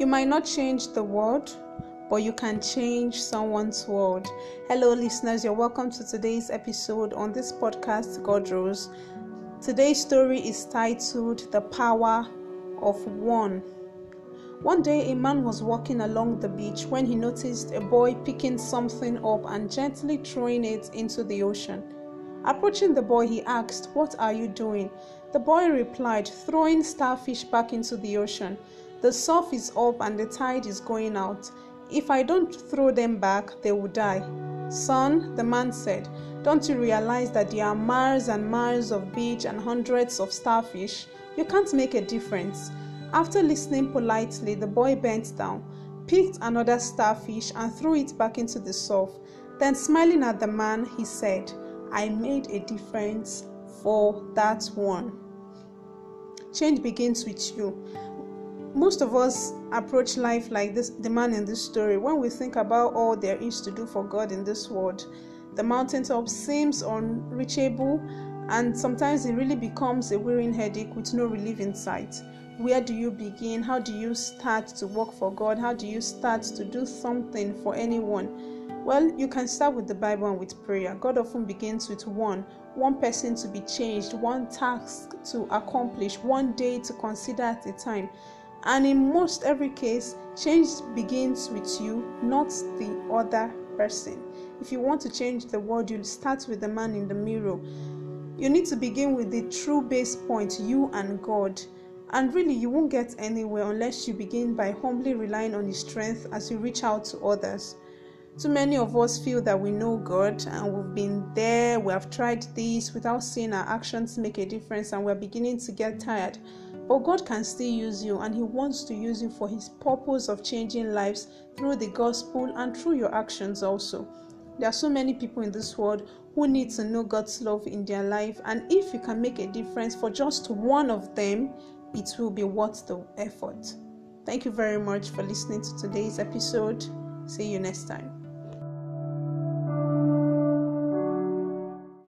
You might not change the world, but you can change someone's world. Hello, listeners. You're welcome to today's episode on this podcast, God Rose. Today's story is titled The Power of One. One day, a man was walking along the beach when he noticed a boy picking something up and gently throwing it into the ocean. Approaching the boy, he asked, What are you doing? The boy replied, Throwing starfish back into the ocean. The surf is up and the tide is going out. If I don't throw them back, they will die. Son, the man said, don't you realize that there are miles and miles of beach and hundreds of starfish? You can't make a difference. After listening politely, the boy bent down, picked another starfish, and threw it back into the surf. Then, smiling at the man, he said, I made a difference for that one. Change begins with you. Most of us approach life like this the man in this story. When we think about all there is to do for God in this world, the mountaintop seems unreachable and sometimes it really becomes a wearing headache with no relief in sight where do you begin? How do you start to work for God? How do you start to do something for anyone? Well, you can start with the Bible and with prayer. God often begins with one one person to be changed, one task to accomplish, one day to consider at a time. And in most every case, change begins with you, not the other person. If you want to change the world, you'll start with the man in the mirror. You need to begin with the true base point, you and God. And really, you won't get anywhere unless you begin by humbly relying on His strength as you reach out to others. Too many of us feel that we know God and we've been there, we have tried this without seeing our actions make a difference, and we're beginning to get tired. But God can still use you, and He wants to use you for His purpose of changing lives through the gospel and through your actions also. There are so many people in this world who need to know God's love in their life, and if you can make a difference for just one of them, it will be worth the effort. Thank you very much for listening to today's episode. See you next time.